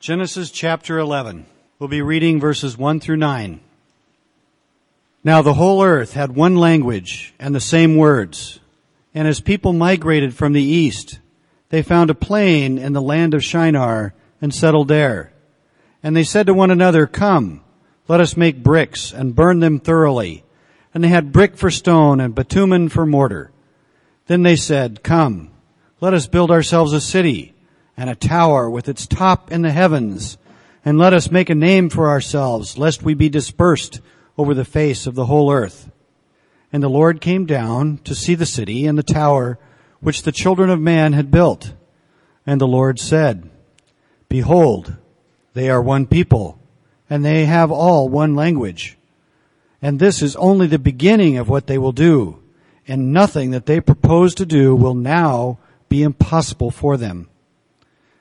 Genesis chapter 11. We'll be reading verses 1 through 9. Now the whole earth had one language and the same words. And as people migrated from the east, they found a plain in the land of Shinar and settled there. And they said to one another, Come, let us make bricks and burn them thoroughly. And they had brick for stone and bitumen for mortar. Then they said, Come, let us build ourselves a city and a tower with its top in the heavens, and let us make a name for ourselves, lest we be dispersed over the face of the whole earth. And the Lord came down to see the city and the tower which the children of man had built. And the Lord said, Behold, they are one people, and they have all one language. And this is only the beginning of what they will do, and nothing that they propose to do will now be impossible for them.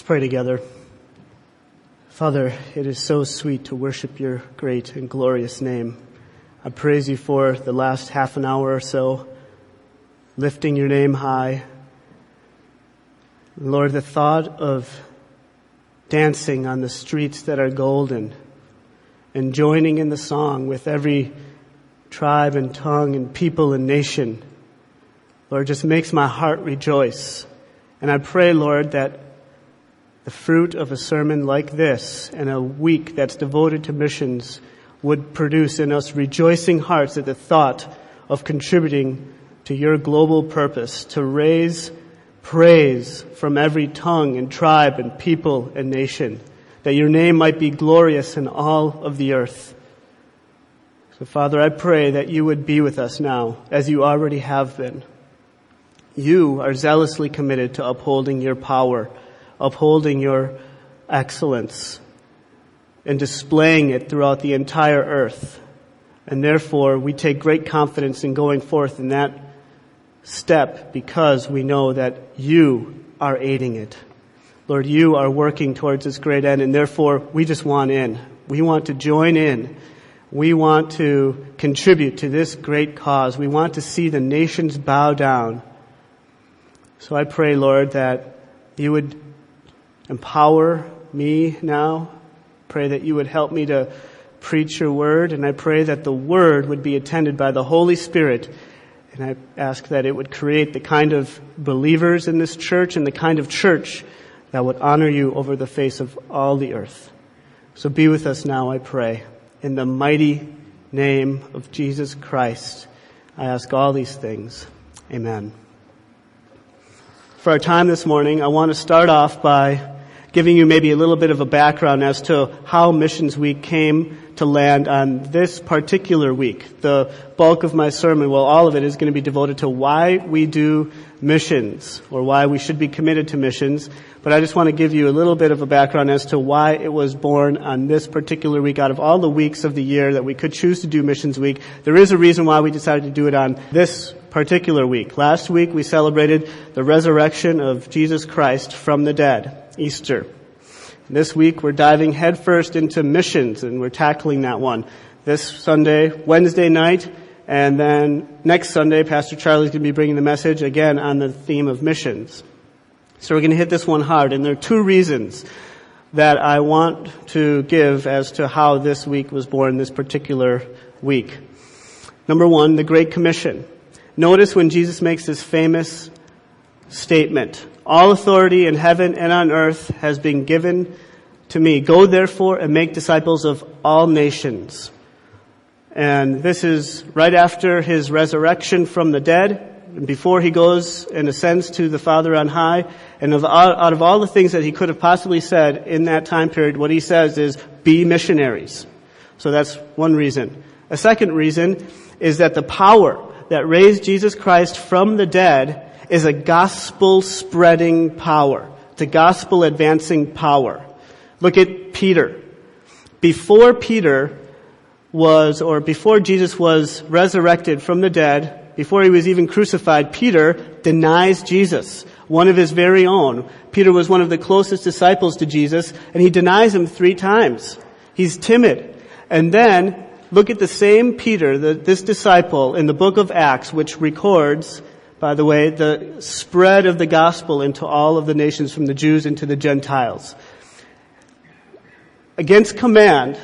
Let's pray together. Father, it is so sweet to worship your great and glorious name. I praise you for the last half an hour or so, lifting your name high. Lord, the thought of dancing on the streets that are golden and joining in the song with every tribe and tongue and people and nation, Lord, just makes my heart rejoice. And I pray, Lord, that the fruit of a sermon like this and a week that's devoted to missions would produce in us rejoicing hearts at the thought of contributing to your global purpose to raise praise from every tongue and tribe and people and nation, that your name might be glorious in all of the earth. So Father, I pray that you would be with us now as you already have been. You are zealously committed to upholding your power upholding your excellence and displaying it throughout the entire earth. And therefore, we take great confidence in going forth in that step because we know that you are aiding it. Lord, you are working towards this great end, and therefore we just want in. We want to join in. We want to contribute to this great cause. We want to see the nations bow down. So I pray, Lord, that you would empower me now. Pray that you would help me to preach your word, and I pray that the word would be attended by the Holy Spirit. And I ask that it would create the kind of believers in this church and the kind of church that would honor you over the face of all the earth. So be with us now, I pray. In the mighty name of Jesus Christ, I ask all these things. Amen. For our time this morning, I want to start off by giving you maybe a little bit of a background as to how Missions Week came to land on this particular week. The bulk of my sermon, well, all of it is going to be devoted to why we do missions or why we should be committed to missions. But I just want to give you a little bit of a background as to why it was born on this particular week. Out of all the weeks of the year that we could choose to do Missions Week, there is a reason why we decided to do it on this particular week. Last week we celebrated the resurrection of Jesus Christ from the dead. Easter. This week we're diving headfirst into missions and we're tackling that one. This Sunday, Wednesday night, and then next Sunday, Pastor Charlie's going to be bringing the message again on the theme of missions. So we're going to hit this one hard, and there are two reasons that I want to give as to how this week was born, this particular week. Number one, the Great Commission. Notice when Jesus makes this famous statement, all authority in heaven and on earth has been given to me. Go therefore and make disciples of all nations. And this is right after his resurrection from the dead, before he goes and ascends to the Father on high. And of, out of all the things that he could have possibly said in that time period, what he says is, be missionaries. So that's one reason. A second reason is that the power that raised Jesus Christ from the dead is a gospel spreading power. It's a gospel advancing power. Look at Peter. Before Peter was, or before Jesus was resurrected from the dead, before he was even crucified, Peter denies Jesus, one of his very own. Peter was one of the closest disciples to Jesus, and he denies him three times. He's timid. And then, look at the same Peter, the, this disciple, in the book of Acts, which records, by the way, the spread of the gospel into all of the nations from the Jews into the Gentiles. Against command,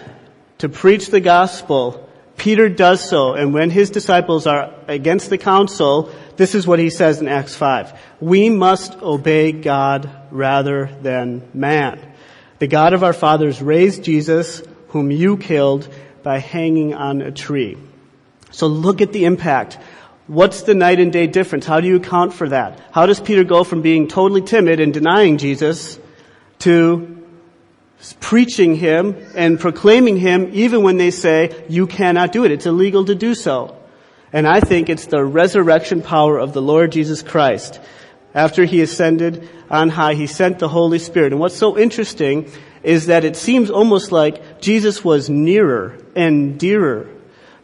to preach the gospel, Peter does so, and when his disciples are against the council, this is what he says in Acts 5. We must obey God rather than man. The God of our fathers raised Jesus, whom you killed by hanging on a tree. So look at the impact. What's the night and day difference? How do you account for that? How does Peter go from being totally timid and denying Jesus to preaching him and proclaiming him even when they say, you cannot do it. It's illegal to do so. And I think it's the resurrection power of the Lord Jesus Christ. After he ascended on high, he sent the Holy Spirit. And what's so interesting is that it seems almost like Jesus was nearer and dearer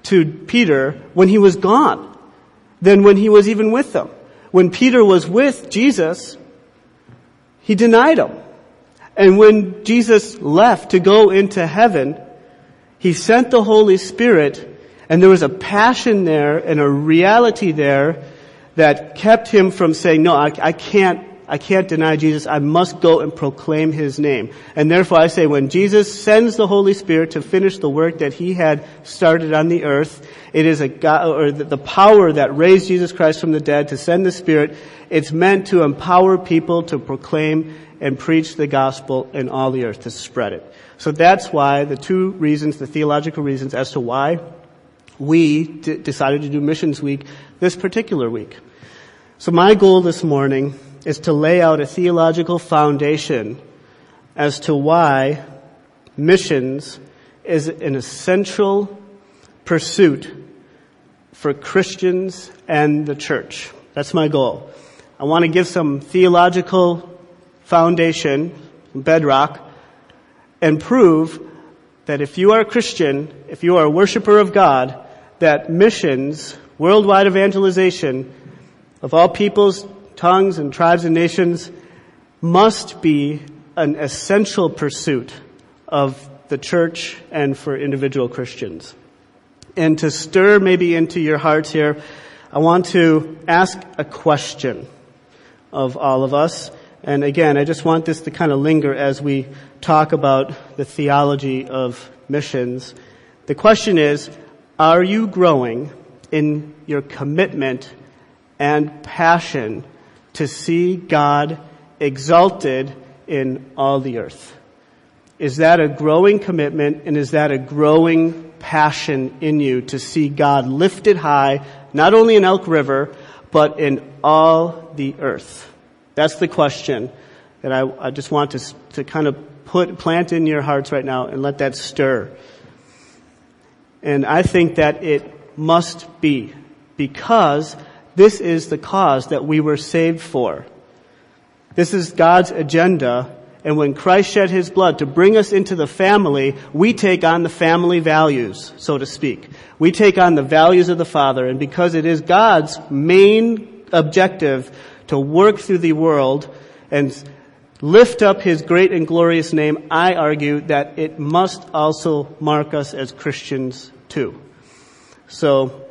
to Peter when he was gone than when he was even with them. When Peter was with Jesus, he denied him. And when Jesus left to go into heaven, he sent the Holy Spirit and there was a passion there and a reality there that kept him from saying, no, I, I can't I can't deny Jesus. I must go and proclaim His name. And therefore I say when Jesus sends the Holy Spirit to finish the work that He had started on the earth, it is a God, or the power that raised Jesus Christ from the dead to send the Spirit. It's meant to empower people to proclaim and preach the gospel in all the earth to spread it. So that's why the two reasons, the theological reasons as to why we d- decided to do Missions Week this particular week. So my goal this morning is to lay out a theological foundation as to why missions is an essential pursuit for Christians and the church. That's my goal. I want to give some theological foundation, bedrock, and prove that if you are a Christian, if you are a worshiper of God, that missions, worldwide evangelization of all peoples, tongues, and tribes and nations must be an essential pursuit of the church and for individual Christians. And to stir maybe into your hearts here, I want to ask a question of all of us. And again, I just want this to kind of linger as we talk about the theology of missions. The question is, are you growing in your commitment and passion to see God exalted in all the earth? Is that a growing commitment and is that a growing passion in you to see God lifted high, not only in Elk River, but in all the earth? That's the question that I, I just want to, to kind of put, plant in your hearts right now and let that stir. And I think that it must be because this is the cause that we were saved for. This is God's agenda. And when Christ shed his blood to bring us into the family, we take on the family values, so to speak. We take on the values of the Father. And because it is God's main objective to work through the world and lift up his great and glorious name, I argue that it must also mark us as Christians too. So,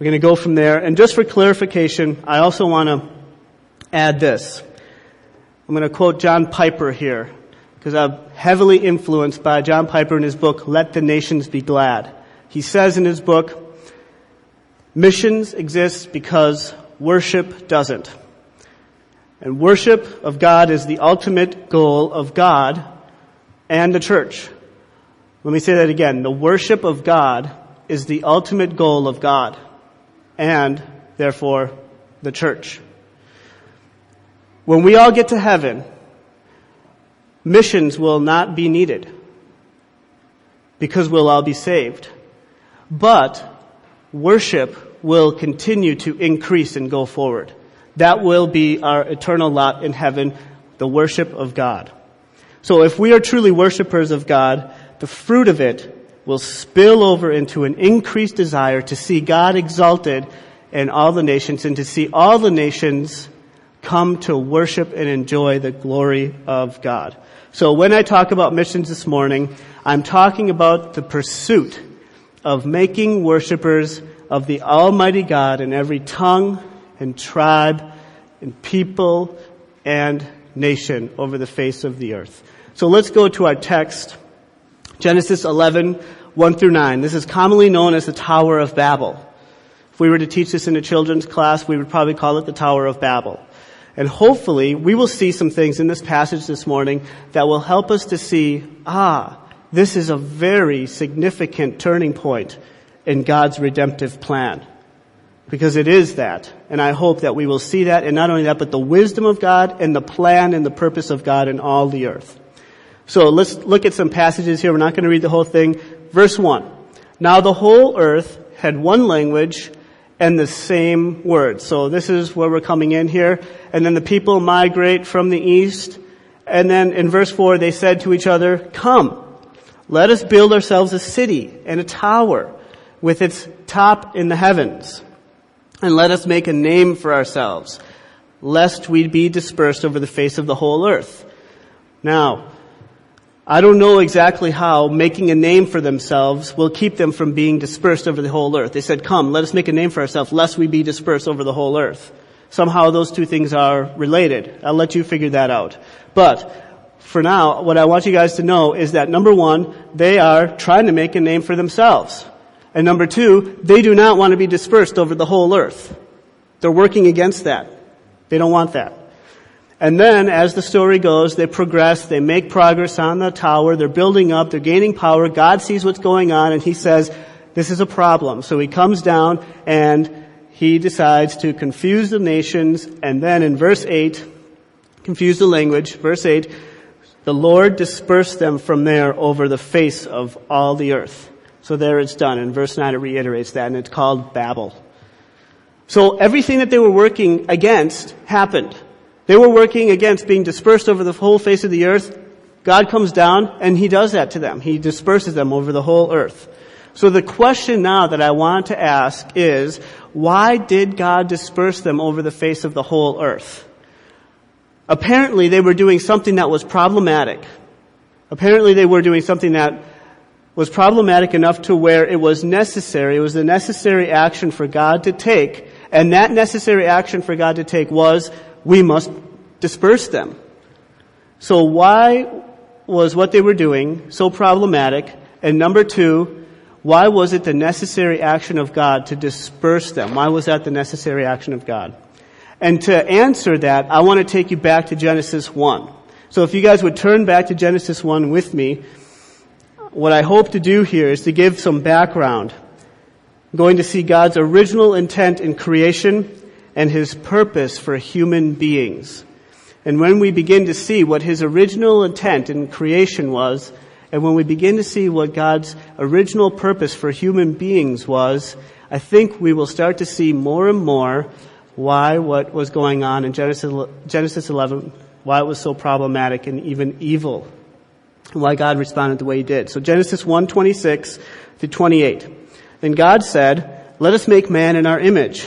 we're going to go from there. And just for clarification, I also want to add this. I'm going to quote John Piper here, because I'm heavily influenced by John Piper in his book, Let the Nations Be Glad. He says in his book, missions exist because Worship doesn't. And worship of God is the ultimate goal of God and the church. Let me say that again. The worship of God is the ultimate goal of God and therefore the church. When we all get to heaven, missions will not be needed because we'll all be saved. But worship will continue to increase and go forward. That will be our eternal lot in heaven, the worship of God. So if we are truly worshipers of God, the fruit of it will spill over into an increased desire to see God exalted in all the nations and to see all the nations come to worship and enjoy the glory of God. So when I talk about missions this morning, I'm talking about the pursuit of making worshipers of the Almighty God in every tongue and tribe and people and nation over the face of the earth. So let's go to our text, Genesis 11, 1 through 9. This is commonly known as the Tower of Babel. If we were to teach this in a children's class, we would probably call it the Tower of Babel. And hopefully, we will see some things in this passage this morning that will help us to see, ah, this is a very significant turning point in God's redemptive plan. Because it is that. And I hope that we will see that, and not only that, but the wisdom of God and the plan and the purpose of God in all the earth. So let's look at some passages here. We're not going to read the whole thing. Verse 1. Now the whole earth had one language and the same words. So this is where we're coming in here. And then the people migrate from the east. And then in verse 4, they said to each other, Come, let us build ourselves a city and a tower with its top in the heavens. And let us make a name for ourselves, lest we be dispersed over the face of the whole earth. Now, I don't know exactly how making a name for themselves will keep them from being dispersed over the whole earth. They said, come, let us make a name for ourselves, lest we be dispersed over the whole earth. Somehow those two things are related. I'll let you figure that out. But, for now, what I want you guys to know is that number one, they are trying to make a name for themselves. And number two, they do not want to be dispersed over the whole earth. They're working against that. They don't want that. And then, as the story goes, they progress, they make progress on the tower, they're building up, they're gaining power, God sees what's going on, and He says, this is a problem. So He comes down and He decides to confuse the nations, and then in verse 8, confuse the language, verse 8, the Lord dispersed them from there over the face of all the earth. So there it's done. In verse 9 it reiterates that, and it's called Babel. So everything that they were working against happened. They were working against being dispersed over the whole face of the earth. God comes down and He does that to them. He disperses them over the whole earth. So the question now that I want to ask is, why did God disperse them over the face of the whole earth? Apparently they were doing something that was problematic. Apparently they were doing something that was problematic enough to where it was necessary, it was the necessary action for God to take, and that necessary action for God to take was we must disperse them. So why was what they were doing so problematic? And number two, why was it the necessary action of God to disperse them? Why was that the necessary action of God? And to answer that, I want to take you back to Genesis 1. So if you guys would turn back to Genesis 1 with me, what I hope to do here is to give some background. I'm going to see God's original intent in creation and his purpose for human beings. And when we begin to see what his original intent in creation was, and when we begin to see what God's original purpose for human beings was, I think we will start to see more and more why what was going on in Genesis, Genesis 11, why it was so problematic and even evil, and why God responded the way he did. So Genesis 1, 26 to 28. Then God said, let us make man in our image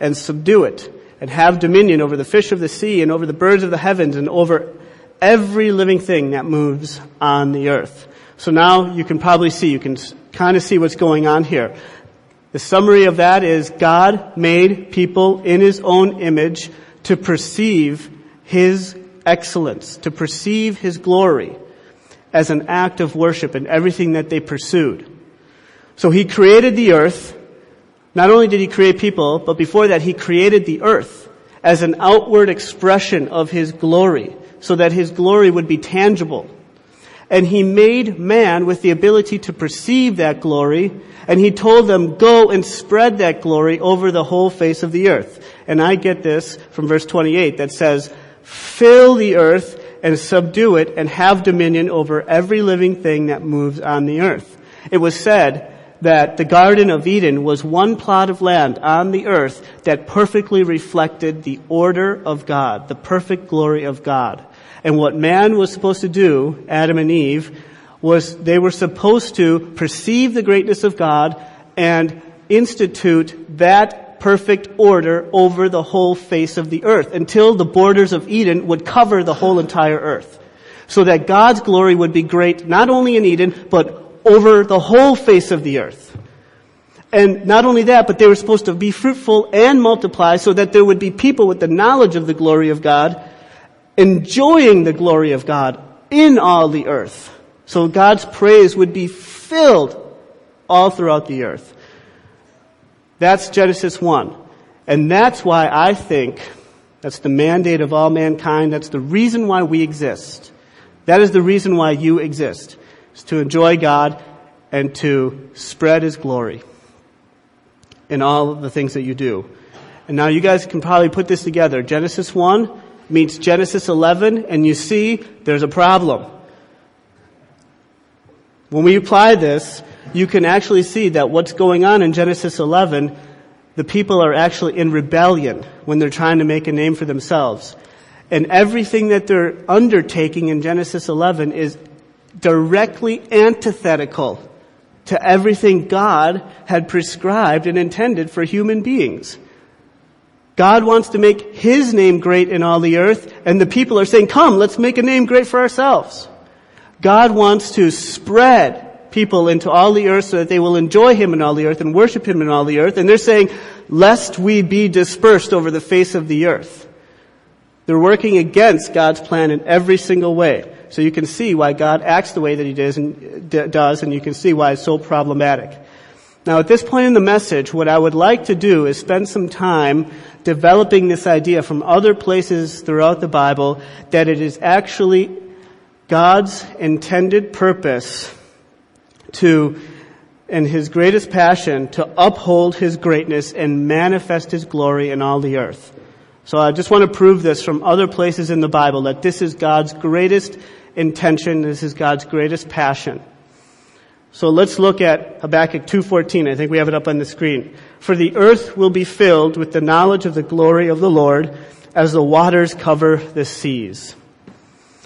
and subdue it and have dominion over the fish of the sea and over the birds of the heavens and over every living thing that moves on the earth. So now you can probably see, you can kind of see what's going on here. The summary of that is God made people in His own image to perceive His excellence, to perceive His glory as an act of worship in everything that they pursued. So He created the earth not only did he create people, but before that he created the earth as an outward expression of his glory, so that his glory would be tangible. And he made man with the ability to perceive that glory, and he told them, go and spread that glory over the whole face of the earth. And I get this from verse 28 that says, fill the earth and subdue it and have dominion over every living thing that moves on the earth. It was said that the Garden of Eden was one plot of land on the earth that perfectly reflected the order of God, the perfect glory of God. And what man was supposed to do, Adam and Eve, was they were supposed to perceive the greatness of God and institute that perfect order over the whole face of the earth until the borders of Eden would cover the whole entire earth. So that God's glory would be great not only in Eden, but over the whole face of the earth. And not only that, but they were supposed to be fruitful and multiply so that there would be people with the knowledge of the glory of God, enjoying the glory of God in all the earth. So God's praise would be filled all throughout the earth. That's Genesis 1. And that's why I think that's the mandate of all mankind. That's the reason why we exist. That is the reason why you exist is to enjoy God and to spread His glory in all the things that you do. And now you guys can probably put this together. Genesis 1 meets Genesis 11 and you see there's a problem. When we apply this, you can actually see that what's going on in Genesis 11, the people are actually in rebellion when they're trying to make a name for themselves. And everything that they're undertaking in Genesis 11 is directly antithetical to everything God had prescribed and intended for human beings. God wants to make His name great in all the earth, and the people are saying, come, let's make a name great for ourselves. God wants to spread people into all the earth so that they will enjoy Him in all the earth and worship Him in all the earth, and they're saying, lest we be dispersed over the face of the earth. They're working against God's plan in every single way. So you can see why God acts the way that He does and, does, and you can see why it's so problematic. Now at this point in the message, what I would like to do is spend some time developing this idea from other places throughout the Bible that it is actually God's intended purpose to, and His greatest passion, to uphold His greatness and manifest His glory in all the earth. So I just want to prove this from other places in the Bible that this is God's greatest intention. This is God's greatest passion. So let's look at Habakkuk 2.14. I think we have it up on the screen. For the earth will be filled with the knowledge of the glory of the Lord as the waters cover the seas.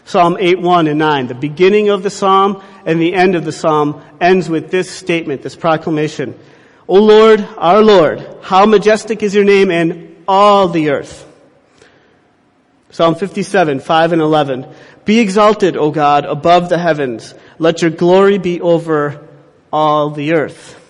Psalm 8, 1 and 9. The beginning of the psalm and the end of the psalm ends with this statement, this proclamation. O Lord, our Lord, how majestic is your name in all the earth. Psalm 57, 5 and 11. Be exalted, O God, above the heavens. Let your glory be over all the earth.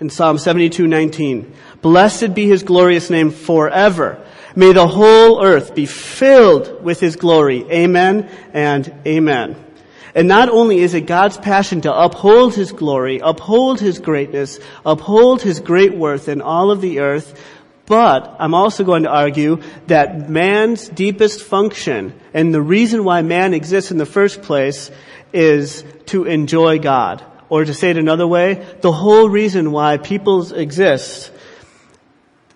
In Psalm 72, 19. Blessed be his glorious name forever. May the whole earth be filled with his glory. Amen and amen. And not only is it God's passion to uphold his glory, uphold his greatness, uphold his great worth in all of the earth, but I'm also going to argue that man's deepest function and the reason why man exists in the first place is to enjoy God. Or to say it another way, the whole reason why peoples exist,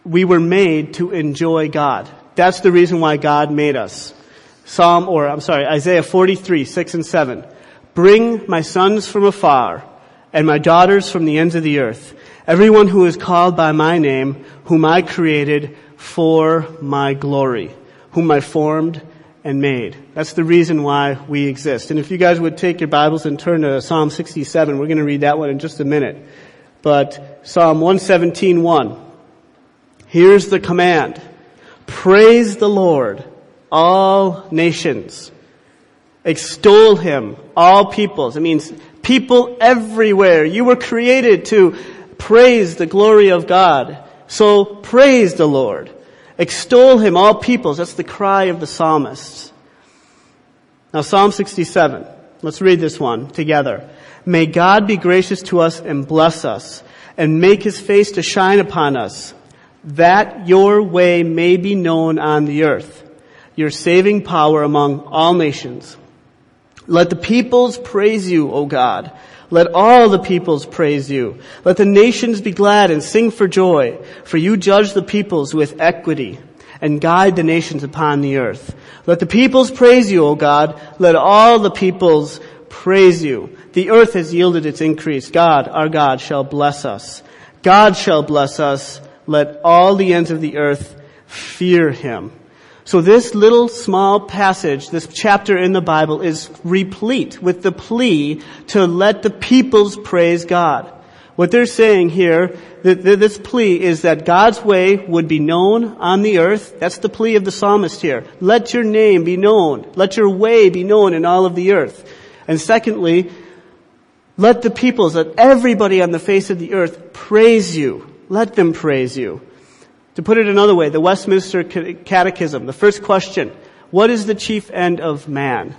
we were made to enjoy God. That's the reason why God made us. Psalm, or I'm sorry, Isaiah 43, 6 and 7. Bring my sons from afar and my daughters from the ends of the earth Everyone who is called by my name, whom I created for my glory, whom I formed and made. That's the reason why we exist. And if you guys would take your Bibles and turn to Psalm 67, we're going to read that one in just a minute. But Psalm 117.1. Here's the command. Praise the Lord, all nations. Extol Him, all peoples. It means people everywhere. You were created to praise the glory of God. So praise the Lord. Extol him, all peoples. That's the cry of the psalmists. Now Psalm 67. Let's read this one together. May God be gracious to us and bless us and make his face to shine upon us that your way may be known on the earth, your saving power among all nations. Let the peoples praise you, O God. Let all the peoples praise you. Let the nations be glad and sing for joy, for you judge the peoples with equity and guide the nations upon the earth. Let the peoples praise you, O God. Let all the peoples praise you. The earth has yielded its increase. God, our God, shall bless us. God shall bless us. Let all the ends of the earth fear him. So this little small passage, this chapter in the Bible is replete with the plea to let the peoples praise God. What they're saying here, this plea is that God's way would be known on the earth. That's the plea of the psalmist here. Let your name be known. Let your way be known in all of the earth. And secondly, let the peoples, let everybody on the face of the earth praise you. Let them praise you. To put it another way, the Westminster Catechism, the first question, what is the chief end of man?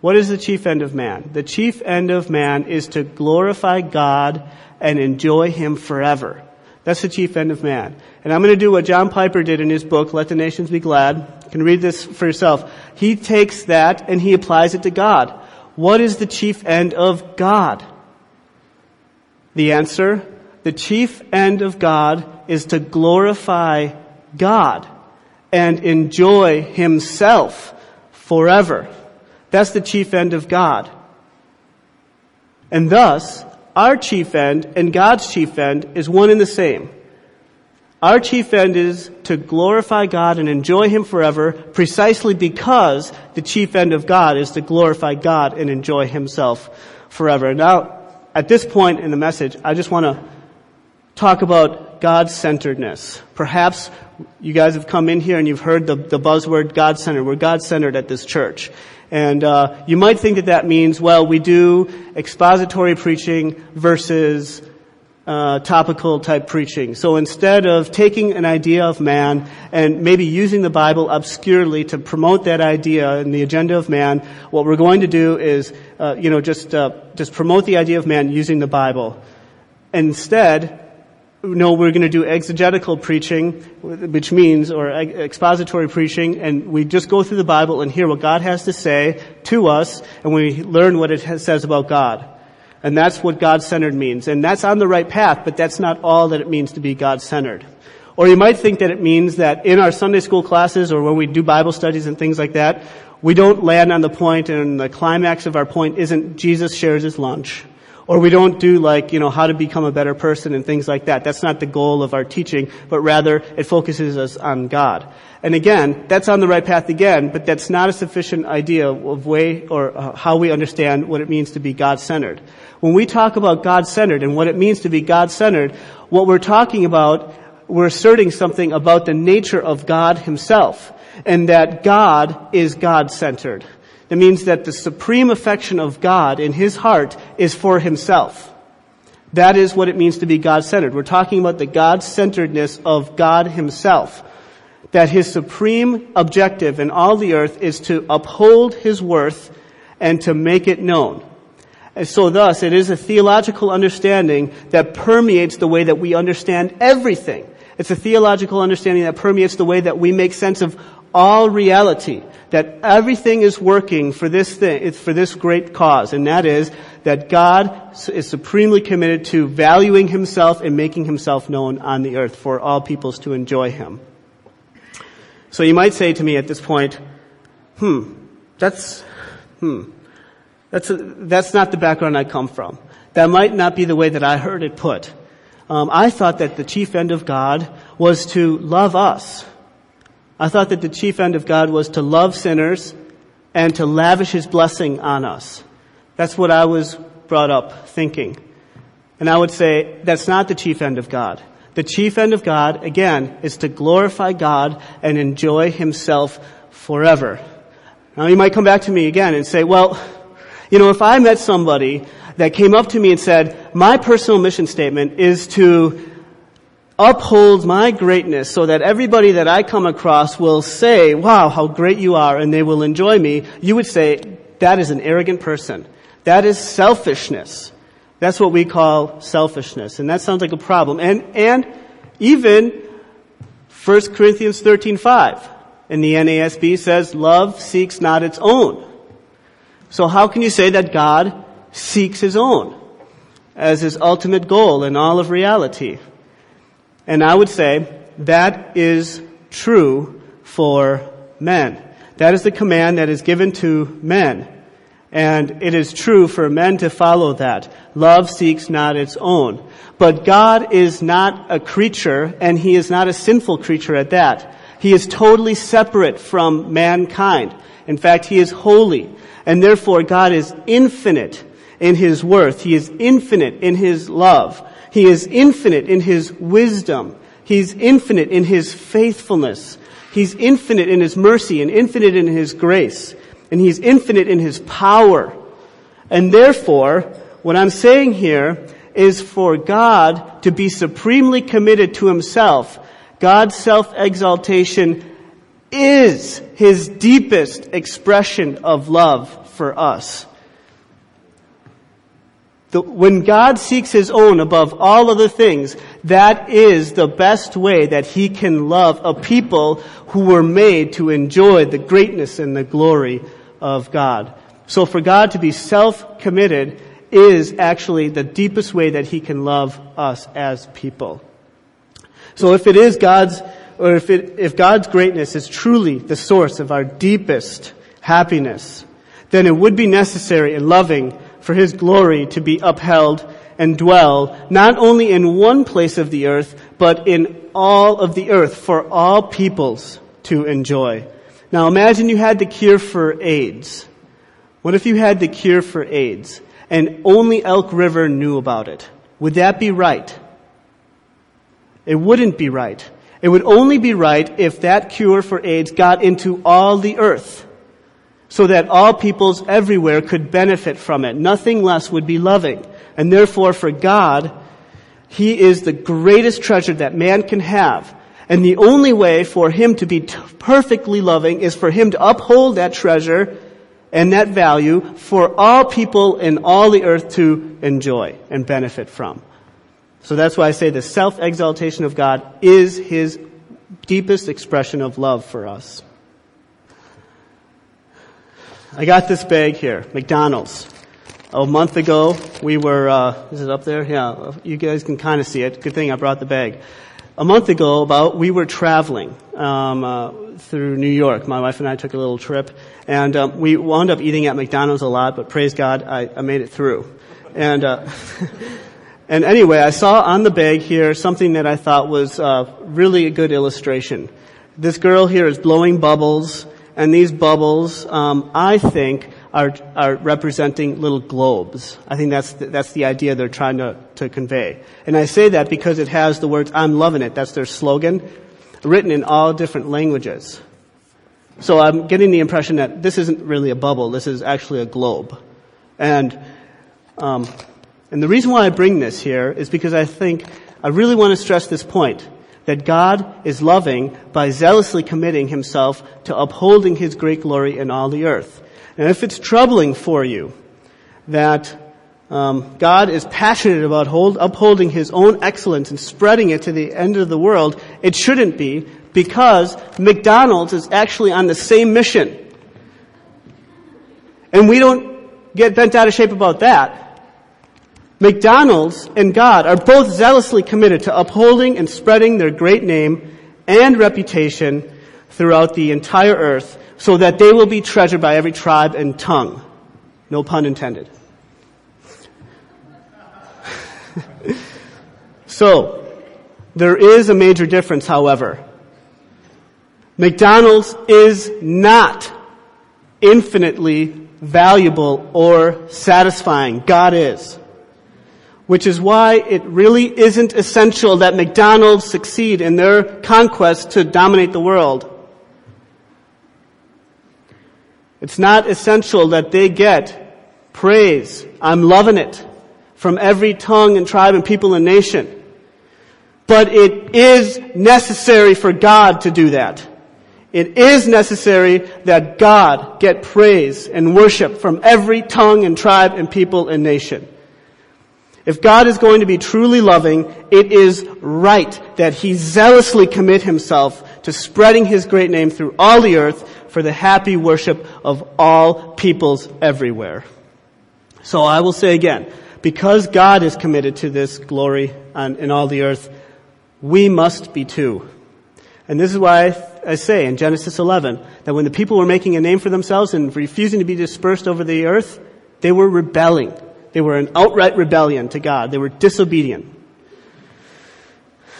What is the chief end of man? The chief end of man is to glorify God and enjoy Him forever. That's the chief end of man. And I'm going to do what John Piper did in his book, Let the Nations Be Glad. You can read this for yourself. He takes that and he applies it to God. What is the chief end of God? The answer, the chief end of God is to glorify God and enjoy Himself forever. That's the chief end of God. And thus, our chief end and God's chief end is one and the same. Our chief end is to glorify God and enjoy Him forever precisely because the chief end of God is to glorify God and enjoy Himself forever. Now, at this point in the message, I just want to talk about God-centeredness. Perhaps you guys have come in here and you've heard the, the buzzword God-centered. We're God-centered at this church. And uh, you might think that that means, well, we do expository preaching versus uh, topical type preaching. So instead of taking an idea of man and maybe using the Bible obscurely to promote that idea and the agenda of man, what we're going to do is, uh, you know, just uh, just promote the idea of man using the Bible. Instead, no, we're going to do exegetical preaching, which means, or expository preaching, and we just go through the Bible and hear what God has to say to us, and we learn what it says about God. And that's what God-centered means. And that's on the right path, but that's not all that it means to be God-centered. Or you might think that it means that in our Sunday school classes or when we do Bible studies and things like that, we don't land on the point and the climax of our point isn't Jesus shares his lunch or we don't do like, you know, how to become a better person and things like that. That's not the goal of our teaching, but rather it focuses us on God. And again, that's on the right path again, but that's not a sufficient idea of way or uh, how we understand what it means to be God-centered. When we talk about God-centered and what it means to be God-centered, what we're talking about, we're asserting something about the nature of God himself, and that God is God-centered. It means that the supreme affection of God in his heart is for himself. That is what it means to be God-centered. We're talking about the God-centeredness of God himself. That his supreme objective in all the earth is to uphold his worth and to make it known. And so thus, it is a theological understanding that permeates the way that we understand everything. It's a theological understanding that permeates the way that we make sense of all reality, that everything is working for this thing, for this great cause, and that is that God is supremely committed to valuing himself and making himself known on the earth for all peoples to enjoy him. So you might say to me at this point, hmm, that's, hmm, that's, a, that's not the background I come from. That might not be the way that I heard it put. Um, I thought that the chief end of God was to love us I thought that the chief end of God was to love sinners and to lavish his blessing on us. That's what I was brought up thinking. And I would say that's not the chief end of God. The chief end of God, again, is to glorify God and enjoy himself forever. Now you might come back to me again and say, well, you know, if I met somebody that came up to me and said, my personal mission statement is to upholds my greatness so that everybody that I come across will say, wow, how great you are, and they will enjoy me, you would say, that is an arrogant person. That is selfishness. That's what we call selfishness. And that sounds like a problem. And, and even 1 Corinthians 13.5 in the NASB says, love seeks not its own. So how can you say that God seeks his own as his ultimate goal in all of reality? And I would say that is true for men. That is the command that is given to men. And it is true for men to follow that. Love seeks not its own. But God is not a creature, and He is not a sinful creature at that. He is totally separate from mankind. In fact, He is holy. And therefore, God is infinite in His worth. He is infinite in His love. He is infinite in His wisdom. He's infinite in His faithfulness. He's infinite in His mercy and infinite in His grace and He's infinite in His power. And therefore, what I'm saying here is for God to be supremely committed to Himself. God's self-exaltation is His deepest expression of love for us. The, when God seeks His own above all other things, that is the best way that He can love a people who were made to enjoy the greatness and the glory of God. So for God to be self-committed is actually the deepest way that He can love us as people. So if it is God's, or if it, if God's greatness is truly the source of our deepest happiness, then it would be necessary and loving for His glory to be upheld and dwell not only in one place of the earth, but in all of the earth for all peoples to enjoy. Now imagine you had the cure for AIDS. What if you had the cure for AIDS and only Elk River knew about it? Would that be right? It wouldn't be right. It would only be right if that cure for AIDS got into all the earth so that all peoples everywhere could benefit from it. Nothing less would be loving. And therefore for God, He is the greatest treasure that man can have. And the only way for him to be t- perfectly loving is for him to uphold that treasure and that value for all people in all the earth to enjoy and benefit from. So that's why I say the self-exaltation of God is his deepest expression of love for us. I got this bag here, McDonald's. A month ago, we were, uh, is it up there? Yeah, you guys can kind of see it. Good thing I brought the bag a month ago about we were traveling um, uh, through New York. My wife and I took a little trip, and um, we wound up eating at McDonald's a lot. But praise God, I, I made it through. And uh, and anyway, I saw on the bag here something that I thought was uh, really a good illustration. This girl here is blowing bubbles, and these bubbles, um, I think, are, are representing little globes. I think that's the, that's the idea they're trying to, to convey. And I say that because it has the words, I'm loving it. That's their slogan, written in all different languages. So I'm getting the impression that this isn't really a bubble. This is actually a globe. And, um, and the reason why I bring this here is because I think I really want to stress this point that God is loving by zealously committing himself to upholding his great glory in all the earth. And if it's troubling for you that um, God is passionate about hold, upholding His own excellence and spreading it to the end of the world, it shouldn't be because McDonald's is actually on the same mission. And we don't get bent out of shape about that. McDonald's and God are both zealously committed to upholding and spreading their great name and reputation throughout the entire earth so that they will be treasured by every tribe and tongue. No pun intended. so, there is a major difference, however. McDonald's is not infinitely valuable or satisfying. God is. Which is why it really isn't essential that McDonald's succeed in their conquest to dominate the world. It's not essential that they get praise. I'm loving it from every tongue and tribe and people and nation. But it is necessary for God to do that. It is necessary that God get praise and worship from every tongue and tribe and people and nation. If God is going to be truly loving, it is right that He zealously commit Himself to spreading His great name through all the earth for the happy worship of all peoples everywhere. So I will say again, because God is committed to this glory on, in all the earth, we must be too. And this is why I, I say in Genesis 11 that when the people were making a name for themselves and refusing to be dispersed over the earth, they were rebelling. They were an outright rebellion to God. They were disobedient.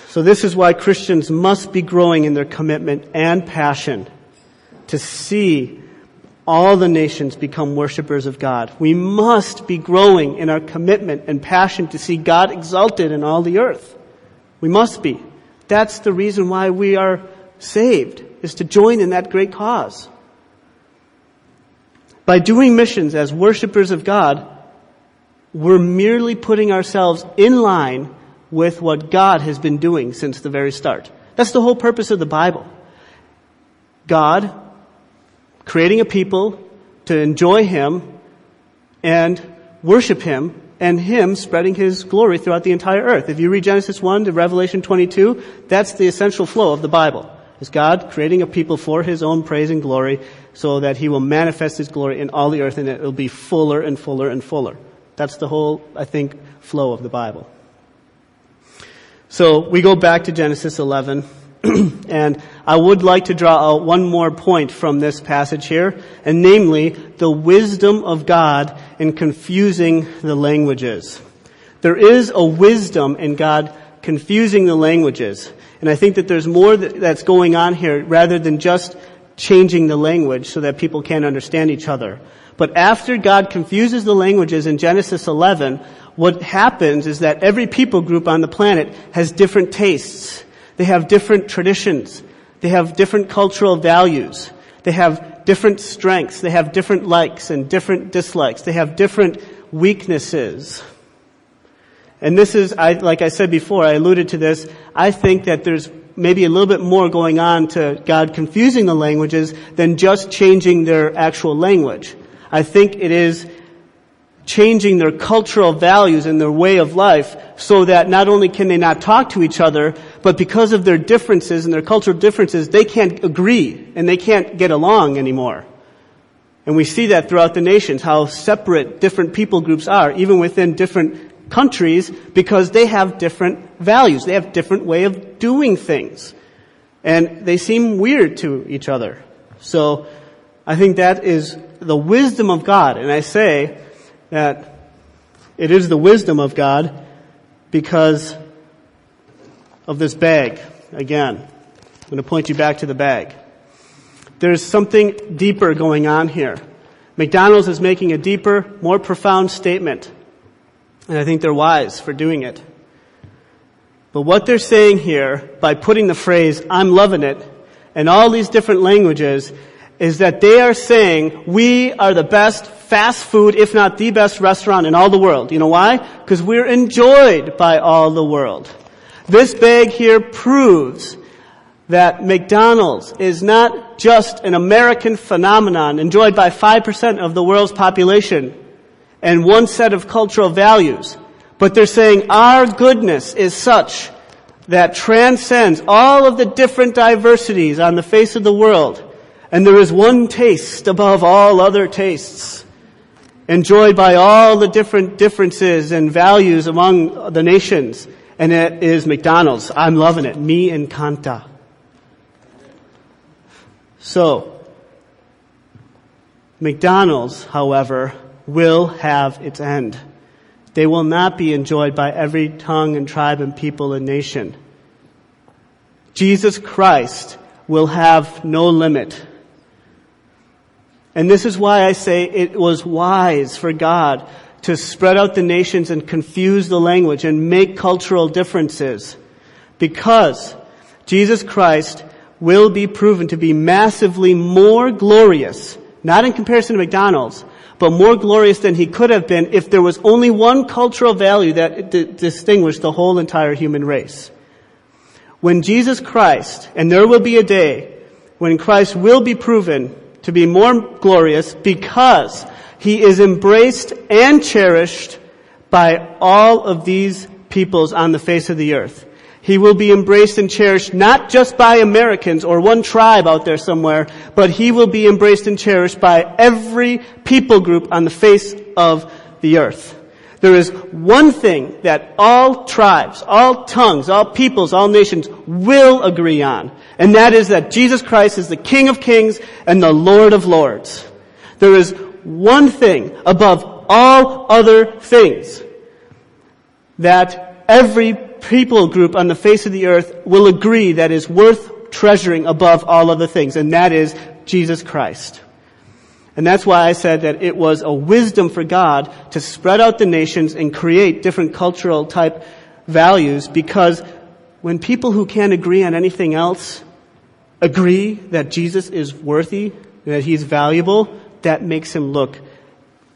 So this is why Christians must be growing in their commitment and passion to see all the nations become worshipers of God. We must be growing in our commitment and passion to see God exalted in all the earth. We must be. That's the reason why we are saved, is to join in that great cause. By doing missions as worshipers of God, we're merely putting ourselves in line with what God has been doing since the very start. That's the whole purpose of the Bible. God creating a people to enjoy Him and worship Him and Him spreading His glory throughout the entire earth. If you read Genesis 1 to Revelation 22, that's the essential flow of the Bible. Is God creating a people for His own praise and glory so that He will manifest His glory in all the earth and it will be fuller and fuller and fuller. That's the whole, I think, flow of the Bible. So we go back to Genesis 11, and I would like to draw out one more point from this passage here, and namely, the wisdom of God in confusing the languages. There is a wisdom in God confusing the languages. And I think that there's more that's going on here rather than just changing the language so that people can't understand each other. But after God confuses the languages in Genesis 11, what happens is that every people group on the planet has different tastes. They have different traditions. They have different cultural values. They have different strengths. They have different likes and different dislikes. They have different weaknesses. And this is, I, like I said before, I alluded to this, I think that there's maybe a little bit more going on to God confusing the languages than just changing their actual language. I think it is changing their cultural values and their way of life so that not only can they not talk to each other, but because of their differences and their cultural differences, they can't agree and they can't get along anymore. And we see that throughout the nations, how separate different people groups are, even within different countries, because they have different values. They have different way of doing things. And they seem weird to each other. So, I think that is the wisdom of God. And I say that it is the wisdom of God because of this bag. Again, I'm going to point you back to the bag. There's something deeper going on here. McDonald's is making a deeper, more profound statement. And I think they're wise for doing it. But what they're saying here by putting the phrase, I'm loving it, in all these different languages is that they are saying we are the best fast food, if not the best restaurant in all the world. You know why? Because we're enjoyed by all the world. This bag here proves that McDonald's is not just an American phenomenon enjoyed by 5% of the world's population and one set of cultural values, but they're saying our goodness is such that transcends all of the different diversities on the face of the world and there is one taste above all other tastes, enjoyed by all the different differences and values among the nations, and it is McDonald's. I'm loving it. Me encanta. So, McDonald's, however, will have its end. They will not be enjoyed by every tongue and tribe and people and nation. Jesus Christ will have no limit. And this is why I say it was wise for God to spread out the nations and confuse the language and make cultural differences. Because Jesus Christ will be proven to be massively more glorious, not in comparison to McDonald's, but more glorious than he could have been if there was only one cultural value that d- distinguished the whole entire human race. When Jesus Christ, and there will be a day when Christ will be proven to be more glorious because he is embraced and cherished by all of these peoples on the face of the earth. He will be embraced and cherished not just by Americans or one tribe out there somewhere, but he will be embraced and cherished by every people group on the face of the earth. There is one thing that all tribes, all tongues, all peoples, all nations will agree on, and that is that Jesus Christ is the King of kings and the Lord of lords. There is one thing above all other things that every people group on the face of the earth will agree that is worth treasuring above all other things, and that is Jesus Christ. And that's why I said that it was a wisdom for God to spread out the nations and create different cultural type values because when people who can't agree on anything else agree that Jesus is worthy, that he's valuable, that makes him look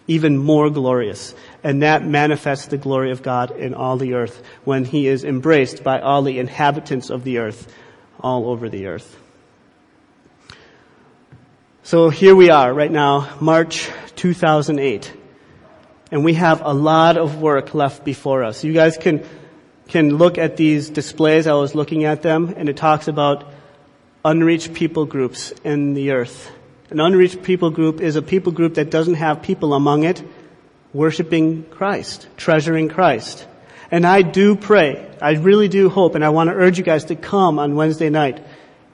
even more glorious. And that manifests the glory of God in all the earth when he is embraced by all the inhabitants of the earth all over the earth. So here we are right now, March 2008. And we have a lot of work left before us. You guys can, can look at these displays. I was looking at them and it talks about unreached people groups in the earth. An unreached people group is a people group that doesn't have people among it worshiping Christ, treasuring Christ. And I do pray, I really do hope, and I want to urge you guys to come on Wednesday night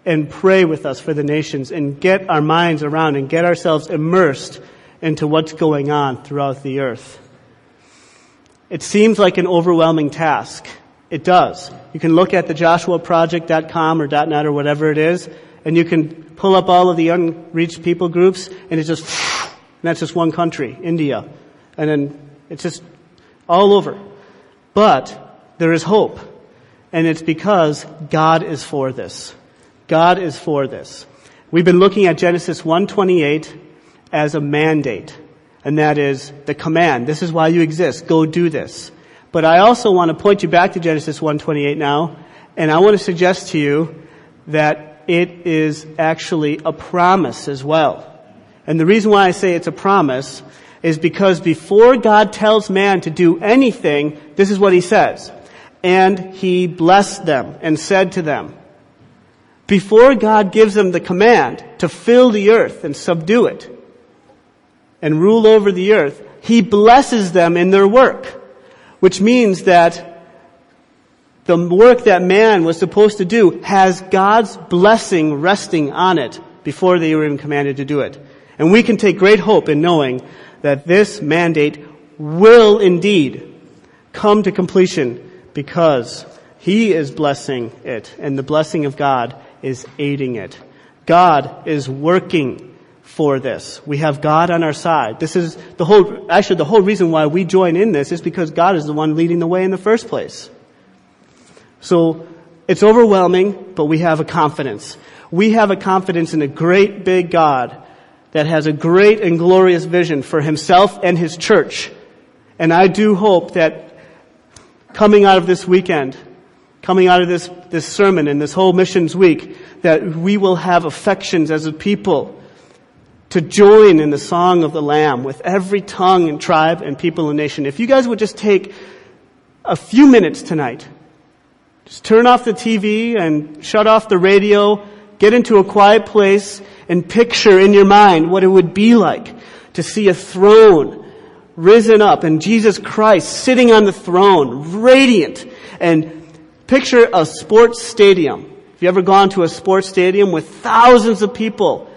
and pray with us for the nations and get our minds around and get ourselves immersed into what's going on throughout the earth. It seems like an overwhelming task. It does. You can look at the joshuaproject.com or .net or whatever it is, and you can pull up all of the unreached people groups, and it's just, and that's just one country, India. And then it's just all over. But there is hope. And it's because God is for this. God is for this. We've been looking at Genesis 128 as a mandate, and that is the command. This is why you exist. Go do this. But I also want to point you back to Genesis 128 now, and I want to suggest to you that it is actually a promise as well. And the reason why I say it's a promise is because before God tells man to do anything, this is what he says. And he blessed them and said to them, before God gives them the command to fill the earth and subdue it and rule over the earth, He blesses them in their work, which means that the work that man was supposed to do has God's blessing resting on it before they were even commanded to do it. And we can take great hope in knowing that this mandate will indeed come to completion because He is blessing it and the blessing of God is aiding it. God is working for this. We have God on our side. This is the whole, actually the whole reason why we join in this is because God is the one leading the way in the first place. So, it's overwhelming, but we have a confidence. We have a confidence in a great big God that has a great and glorious vision for himself and his church. And I do hope that coming out of this weekend, coming out of this, this sermon and this whole missions week that we will have affections as a people to join in the song of the Lamb with every tongue and tribe and people and nation. If you guys would just take a few minutes tonight, just turn off the TV and shut off the radio, get into a quiet place and picture in your mind what it would be like to see a throne risen up and Jesus Christ sitting on the throne, radiant and Picture a sports stadium. Have you ever gone to a sports stadium with thousands of people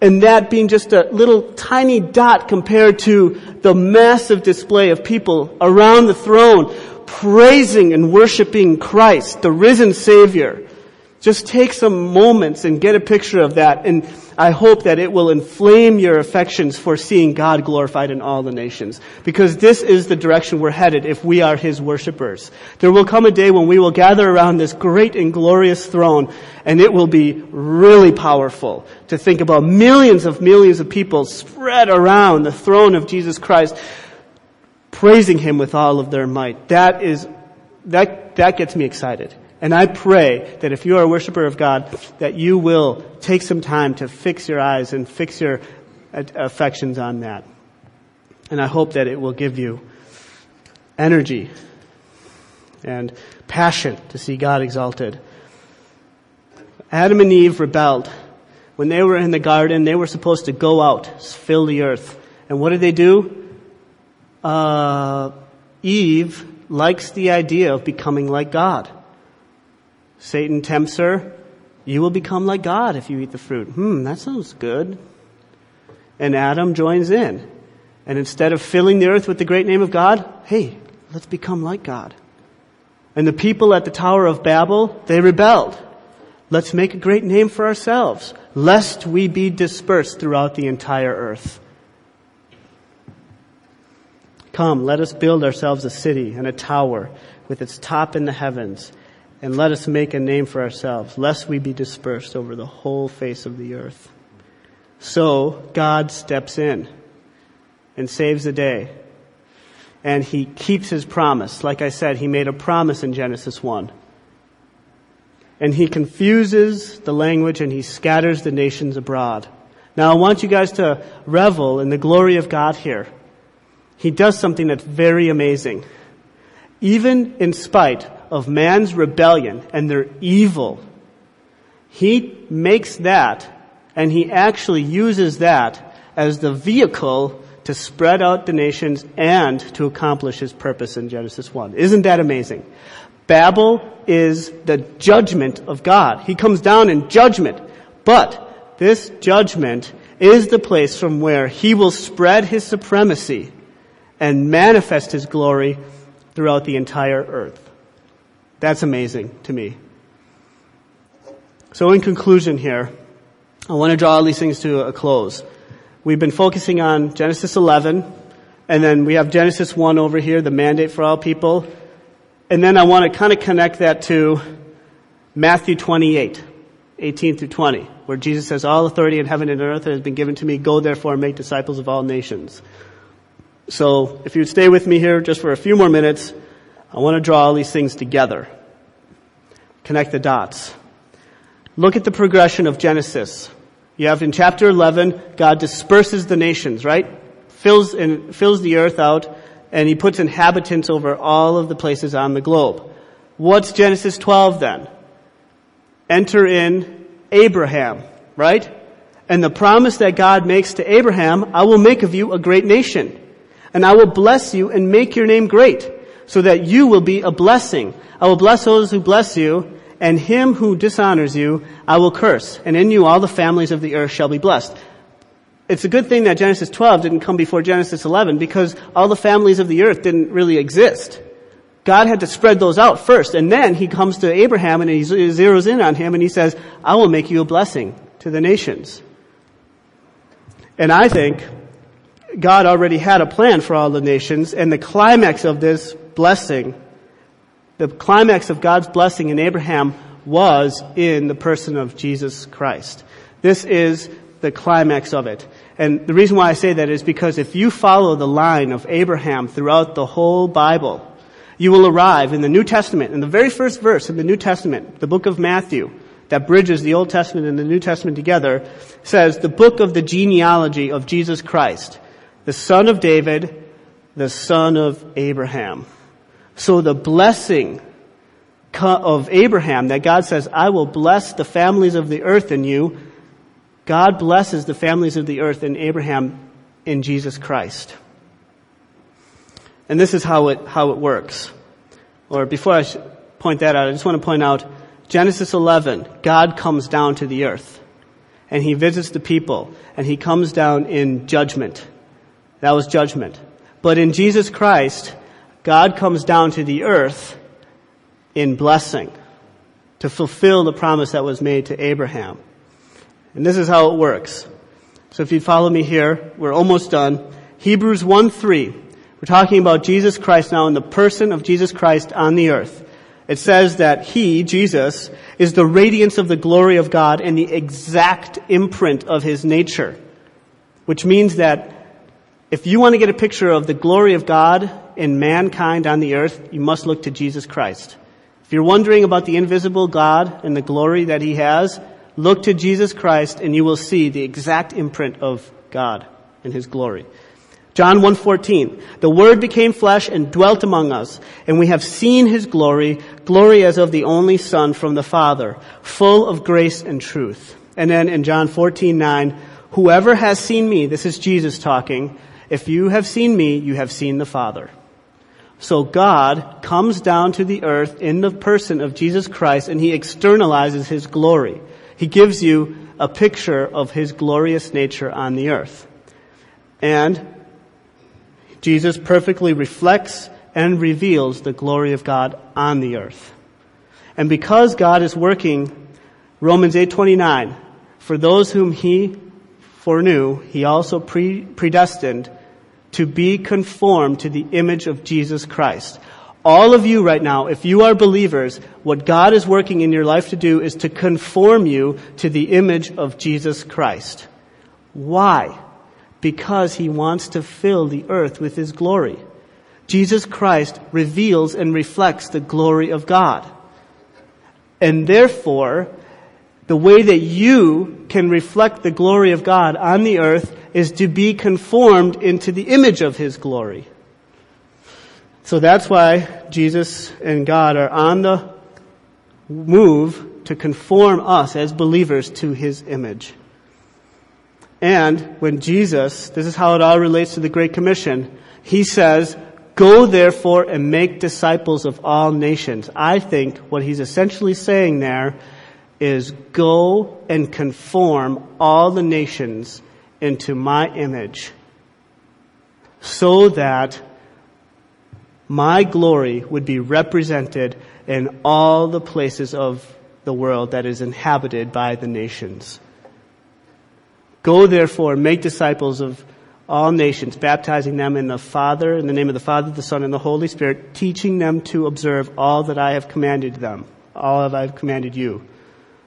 and that being just a little tiny dot compared to the massive display of people around the throne praising and worshiping Christ, the risen Savior. Just take some moments and get a picture of that and I hope that it will inflame your affections for seeing God glorified in all the nations. Because this is the direction we're headed if we are His worshipers. There will come a day when we will gather around this great and glorious throne and it will be really powerful to think about millions of millions of people spread around the throne of Jesus Christ praising Him with all of their might. That is, that, that gets me excited. And I pray that if you are a worshiper of God, that you will take some time to fix your eyes and fix your affections on that. And I hope that it will give you energy and passion to see God exalted. Adam and Eve rebelled. When they were in the garden, they were supposed to go out, fill the earth. And what did they do? Uh, Eve likes the idea of becoming like God. Satan tempts her, you will become like God if you eat the fruit. Hmm, that sounds good. And Adam joins in. And instead of filling the earth with the great name of God, hey, let's become like God. And the people at the Tower of Babel, they rebelled. Let's make a great name for ourselves, lest we be dispersed throughout the entire earth. Come, let us build ourselves a city and a tower with its top in the heavens, and let us make a name for ourselves, lest we be dispersed over the whole face of the earth. So God steps in and saves the day. And he keeps his promise. Like I said, he made a promise in Genesis 1. And he confuses the language and he scatters the nations abroad. Now I want you guys to revel in the glory of God here he does something that's very amazing. Even in spite of man's rebellion and their evil, he makes that and he actually uses that as the vehicle to spread out the nations and to accomplish his purpose in Genesis 1. Isn't that amazing? Babel is the judgment of God. He comes down in judgment. But this judgment is the place from where he will spread his supremacy and manifest His glory throughout the entire earth. That's amazing to me. So in conclusion here, I want to draw all these things to a close. We've been focusing on Genesis 11, and then we have Genesis 1 over here, the mandate for all people. And then I want to kind of connect that to Matthew 28, 18 through 20, where Jesus says, All authority in heaven and earth has been given to me. Go therefore and make disciples of all nations. So if you'd stay with me here just for a few more minutes, I want to draw all these things together. Connect the dots. Look at the progression of Genesis. You have in chapter 11, God disperses the nations, right? Fills, fills the earth out, and he puts inhabitants over all of the places on the globe. What's Genesis 12 then? Enter in Abraham, right? And the promise that God makes to Abraham, I will make of you a great nation and I will bless you and make your name great, so that you will be a blessing. I will bless those who bless you, and him who dishonors you I will curse, and in you all the families of the earth shall be blessed. It's a good thing that Genesis 12 didn't come before Genesis 11 because all the families of the earth didn't really exist. God had to spread those out first, and then he comes to Abraham and he zeroes in on him and he says, I will make you a blessing to the nations. And I think God already had a plan for all the nations, and the climax of this blessing, the climax of God's blessing in Abraham was in the person of Jesus Christ. This is the climax of it. And the reason why I say that is because if you follow the line of Abraham throughout the whole Bible, you will arrive in the New Testament, in the very first verse of the New Testament, the book of Matthew, that bridges the Old Testament and the New Testament together, says the book of the genealogy of Jesus Christ the son of David, the son of Abraham. So the blessing of Abraham that God says, I will bless the families of the earth in you, God blesses the families of the earth in Abraham in Jesus Christ. And this is how it, how it works. Or before I point that out, I just want to point out Genesis 11, God comes down to the earth and he visits the people and he comes down in judgment. That was judgment. But in Jesus Christ, God comes down to the earth in blessing to fulfill the promise that was made to Abraham. And this is how it works. So if you follow me here, we're almost done. Hebrews 1 3. We're talking about Jesus Christ now in the person of Jesus Christ on the earth. It says that He, Jesus, is the radiance of the glory of God and the exact imprint of His nature. Which means that if you want to get a picture of the glory of God in mankind on the earth, you must look to Jesus Christ. If you're wondering about the invisible God and the glory that He has, look to Jesus Christ and you will see the exact imprint of God and His glory. John 1:14 The word became flesh and dwelt among us and we have seen his glory glory as of the only son from the father full of grace and truth. And then in John 14:9 Whoever has seen me this is Jesus talking if you have seen me you have seen the father. So God comes down to the earth in the person of Jesus Christ and he externalizes his glory. He gives you a picture of his glorious nature on the earth. And Jesus perfectly reflects and reveals the glory of God on the earth. And because God is working, Romans 8:29, for those whom he foreknew, he also pre- predestined to be conformed to the image of Jesus Christ. All of you right now, if you are believers, what God is working in your life to do is to conform you to the image of Jesus Christ. Why? because he wants to fill the earth with his glory. Jesus Christ reveals and reflects the glory of God. And therefore, the way that you can reflect the glory of God on the earth is to be conformed into the image of his glory. So that's why Jesus and God are on the move to conform us as believers to his image. And when Jesus, this is how it all relates to the Great Commission, he says, Go therefore and make disciples of all nations. I think what he's essentially saying there is go and conform all the nations into my image so that my glory would be represented in all the places of the world that is inhabited by the nations. Go therefore, make disciples of all nations, baptizing them in the Father, in the name of the Father, the Son, and the Holy Spirit, teaching them to observe all that I have commanded them, all that I have commanded you.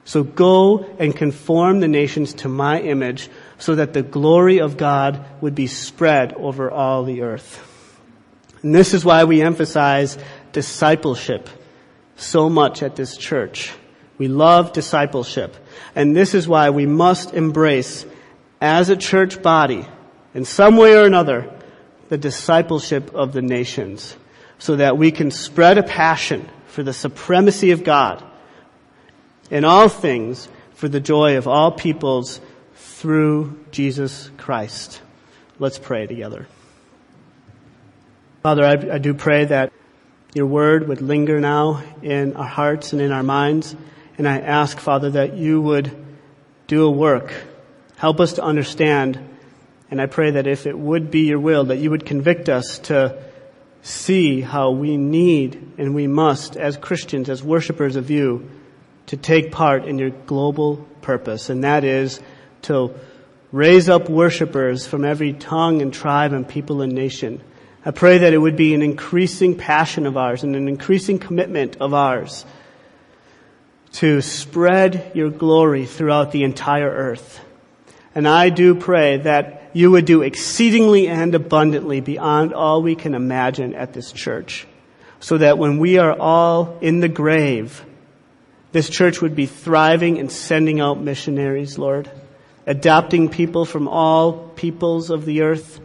So go and conform the nations to my image so that the glory of God would be spread over all the earth. And this is why we emphasize discipleship so much at this church. We love discipleship. And this is why we must embrace as a church body, in some way or another, the discipleship of the nations so that we can spread a passion for the supremacy of God in all things for the joy of all peoples through Jesus Christ. Let's pray together. Father, I, I, do pray that your word would linger now in our hearts and in our minds. And I ask, Father, that you would do a work Help us to understand, and I pray that if it would be your will, that you would convict us to see how we need and we must, as Christians, as worshipers of you, to take part in your global purpose, and that is to raise up worshipers from every tongue and tribe and people and nation. I pray that it would be an increasing passion of ours and an increasing commitment of ours to spread your glory throughout the entire earth. And I do pray that you would do exceedingly and abundantly beyond all we can imagine at this church. So that when we are all in the grave, this church would be thriving and sending out missionaries, Lord, adopting people from all peoples of the earth.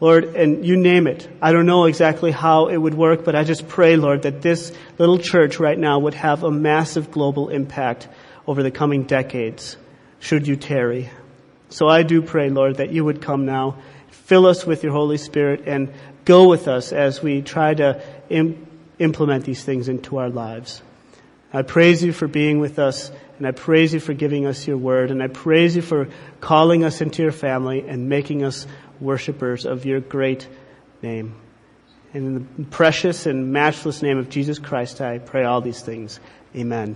Lord, and you name it. I don't know exactly how it would work, but I just pray, Lord, that this little church right now would have a massive global impact over the coming decades, should you tarry. So I do pray, Lord, that you would come now, fill us with your Holy Spirit, and go with us as we try to Im- implement these things into our lives. I praise you for being with us, and I praise you for giving us your word, and I praise you for calling us into your family and making us worshipers of your great name. And in the precious and matchless name of Jesus Christ, I pray all these things. Amen.